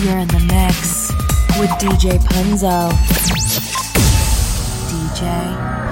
You're in the mix with DJ Punzo. DJ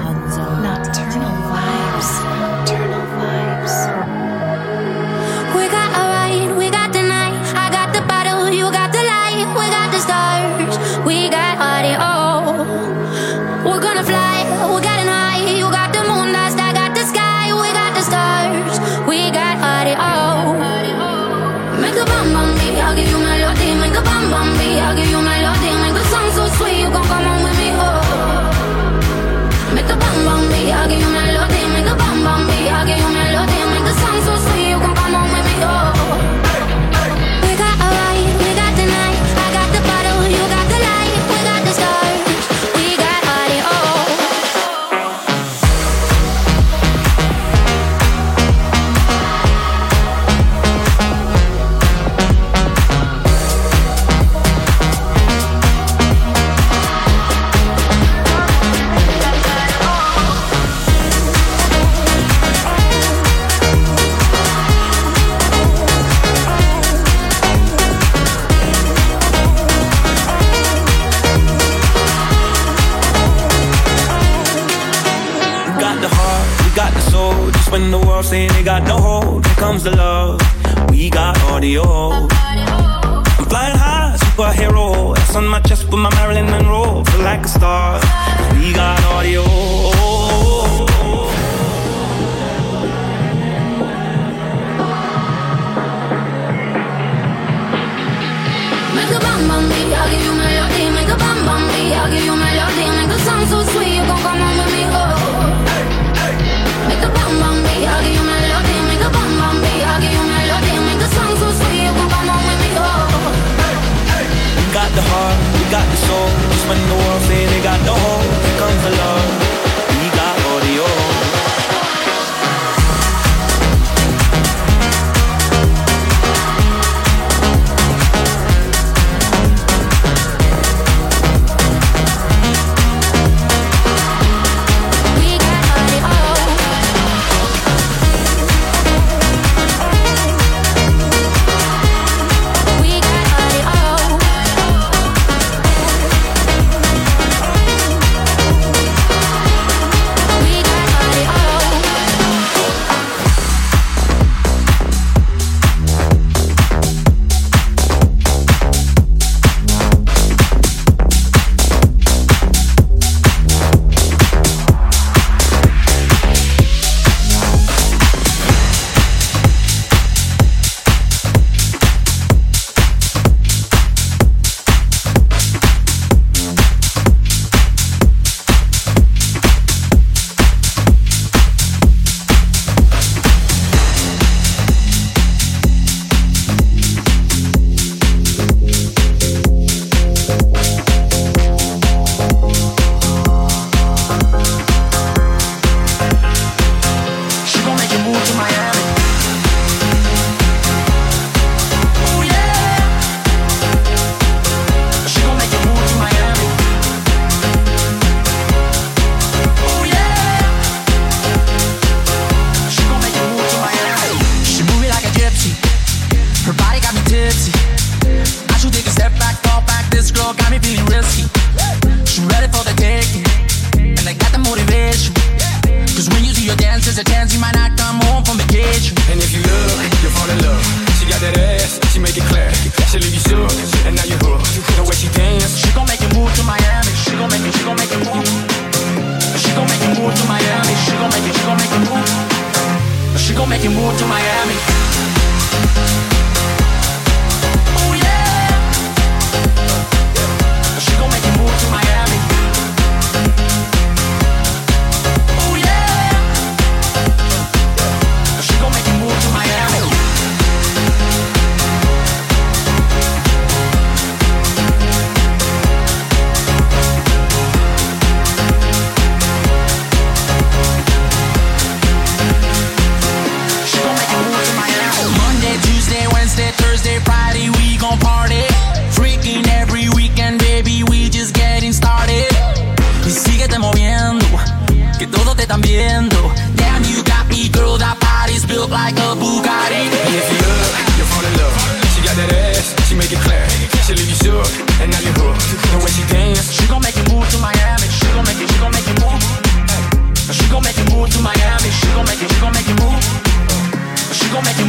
saying they got no hope, Here comes the love. We got audio. I'm flying high, superhero. S on my chest with my Marilyn Monroe. Feel like a star. We got audio. Make a bomb on me, I'll give you my melody. Make a bomb on me, I'll give you my melody. Make a song so sweet. got the soul. Just when the world say they got no hope, here comes love.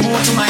muito maior.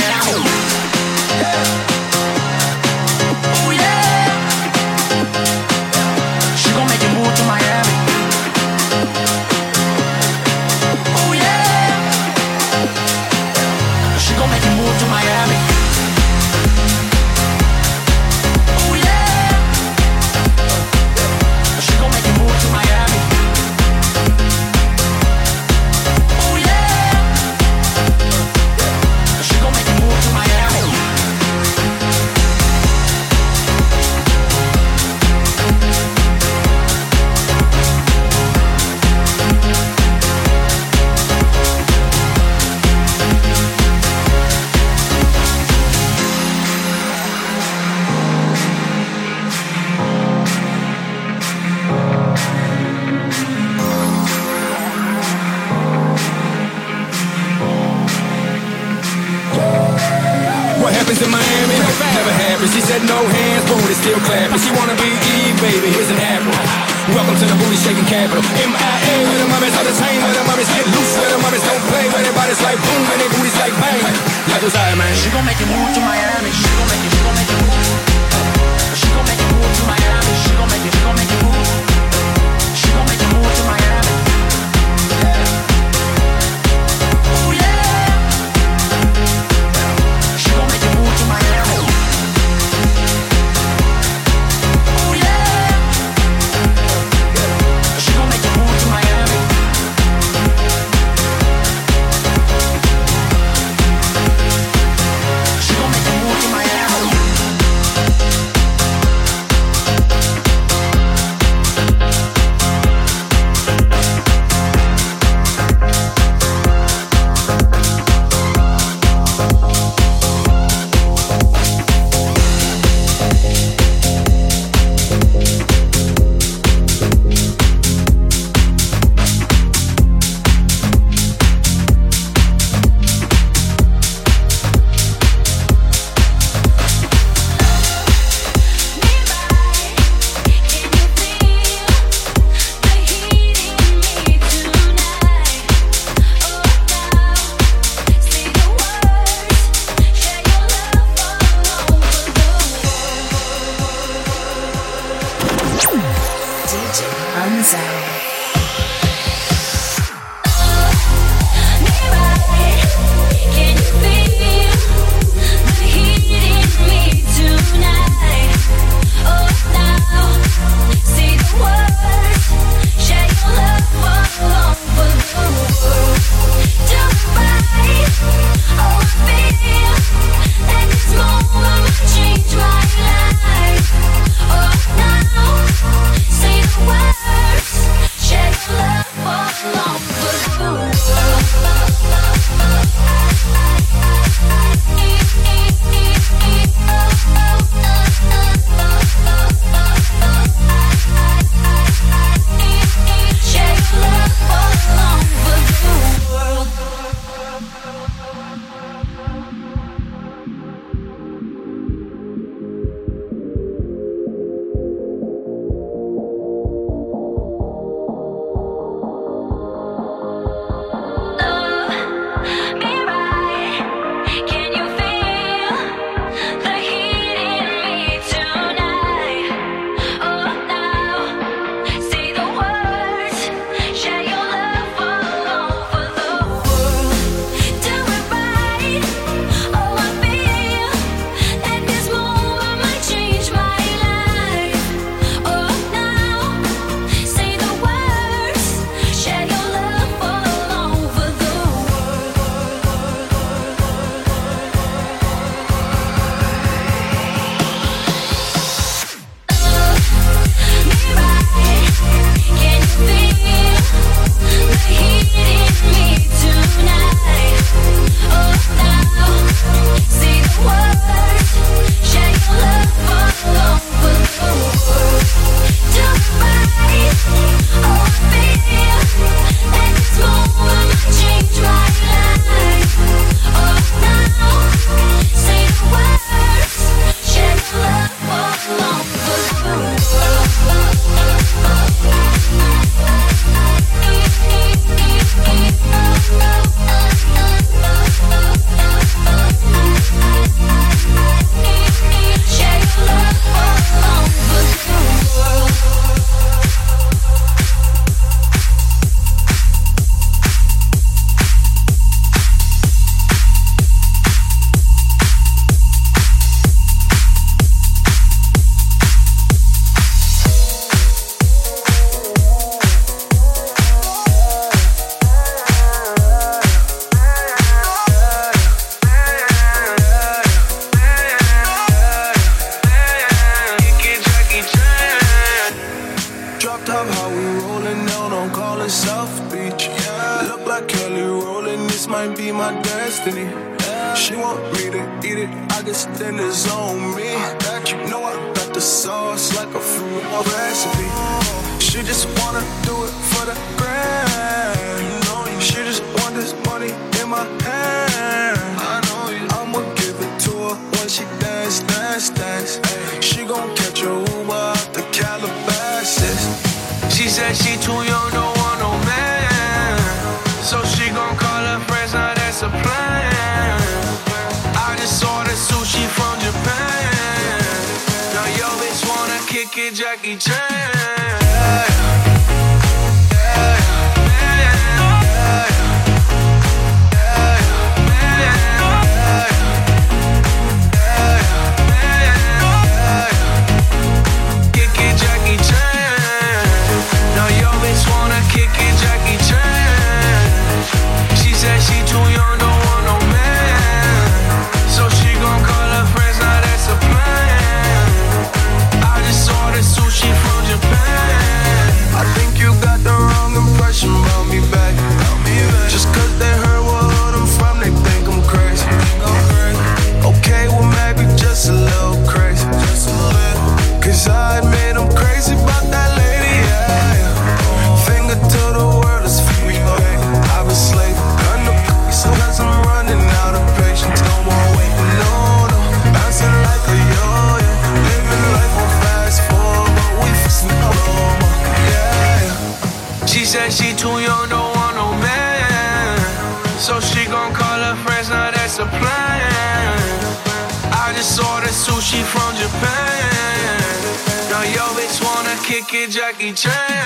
Kick it,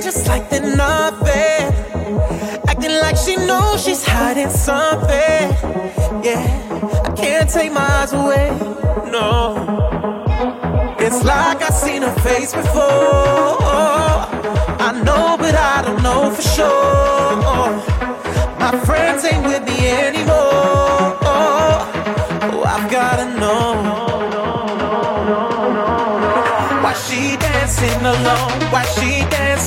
strangers like they're nothing. Acting like she knows she's hiding something. Yeah, I can't take my eyes away. No. It's like I've seen her face before. I know, but I don't know for sure. My friends ain't with me anymore. Oh, I've gotta know. Why she dancing alone? Why she dancing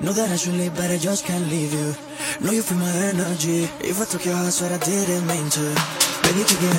Know that I should leave, but I just can't leave you. Know you feel my energy. If I took your heart, swear I didn't mean to. Baby, keep your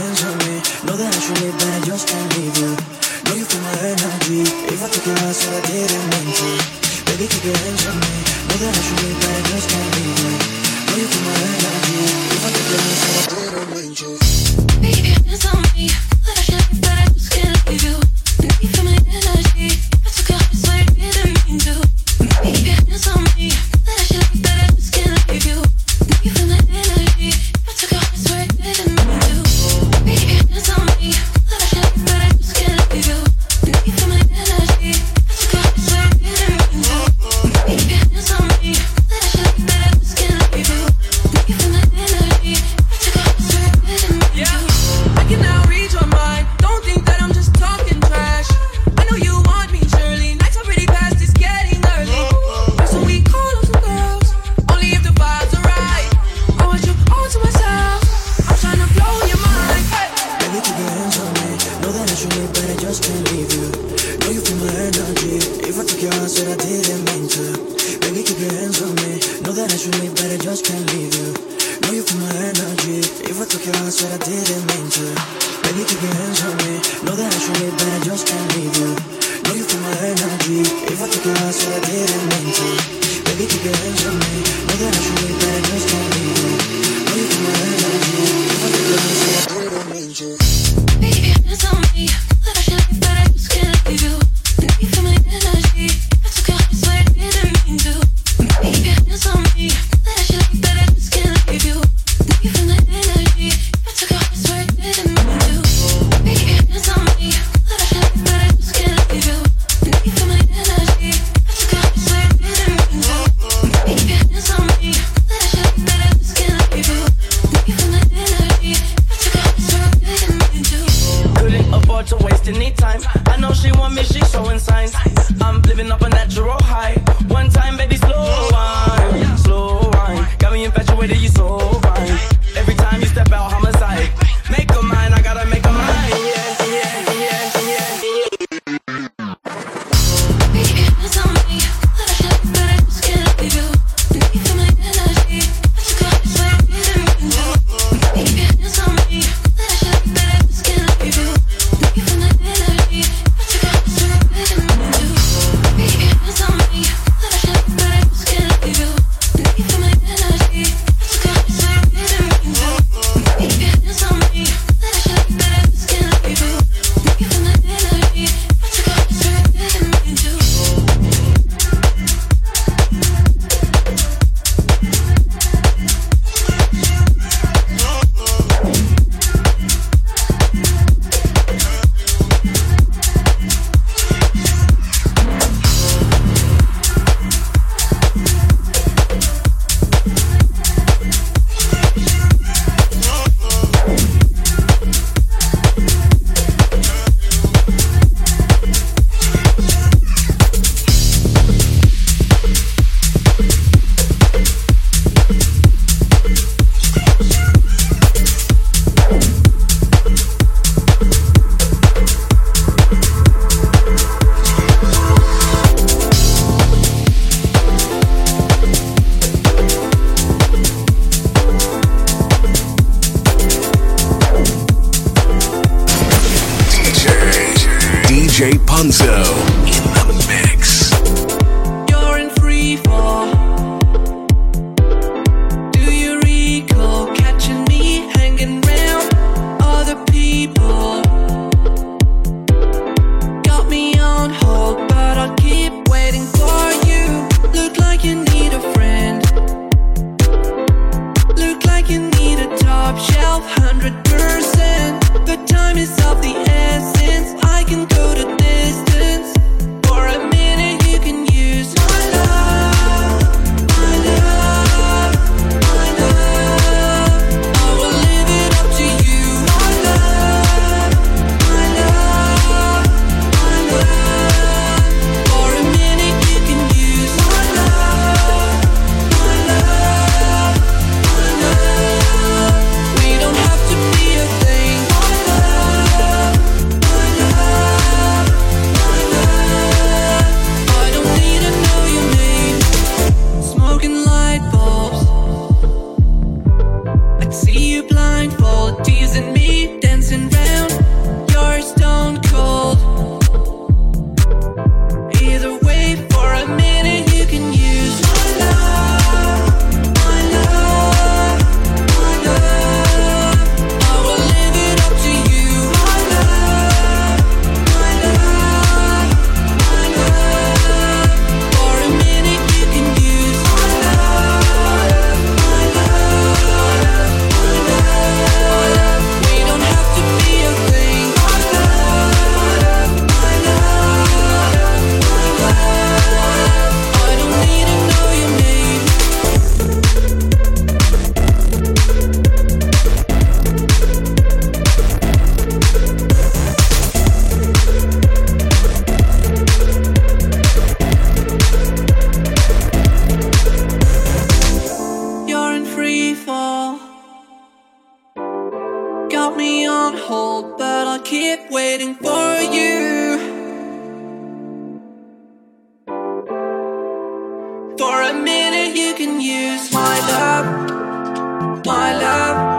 For a minute, you can use my love, my love.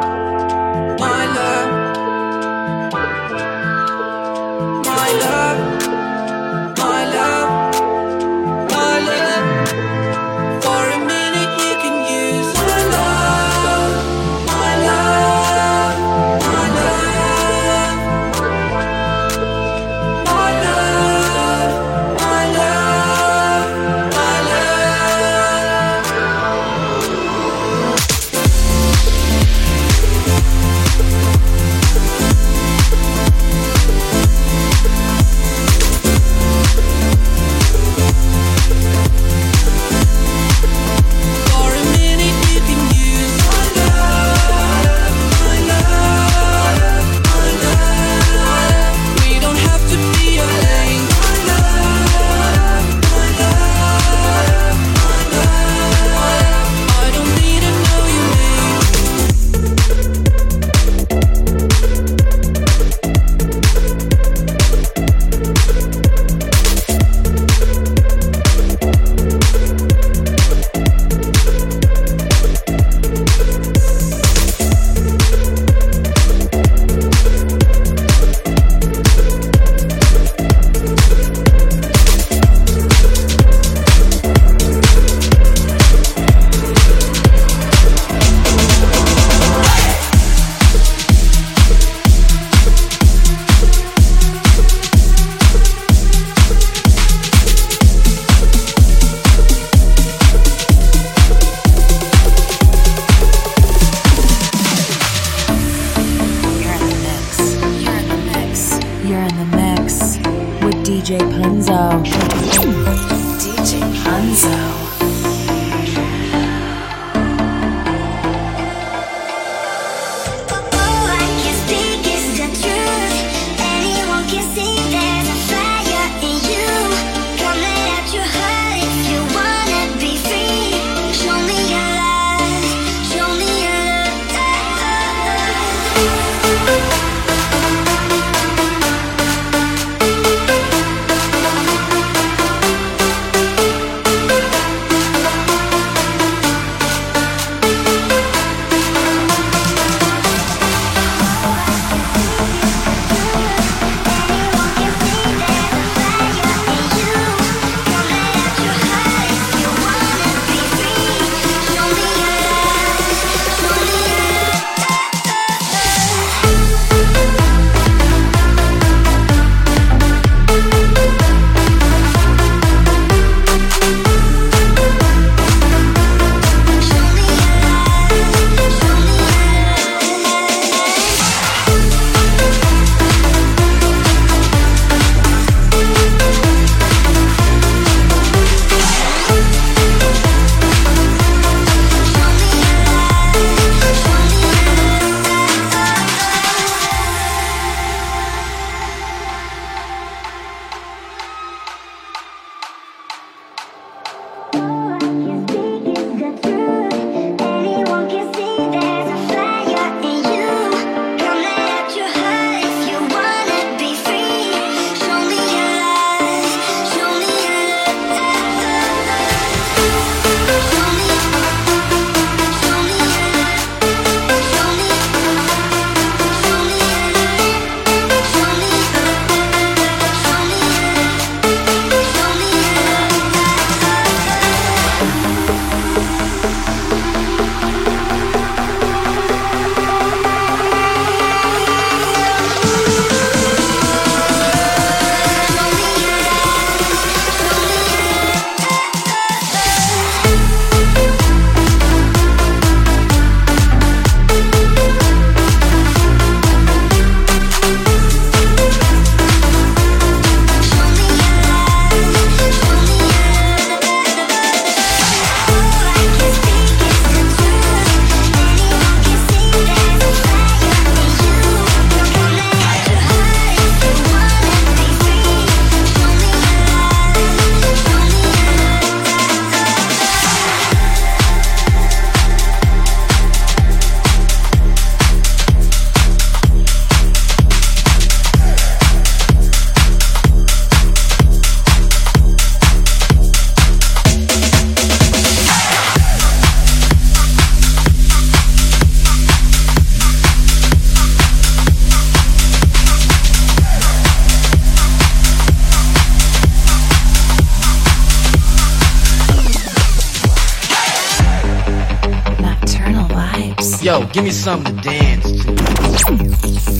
Yo, give me something to dance to.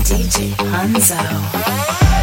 DJ Punzo.